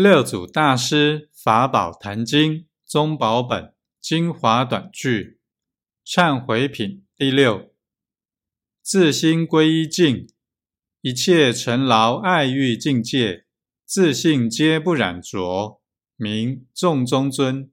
六祖大师《法宝坛经》宗宝本精华短句忏悔品第六：自心归一境，一切尘劳爱欲境界，自信皆不染着，名众中尊。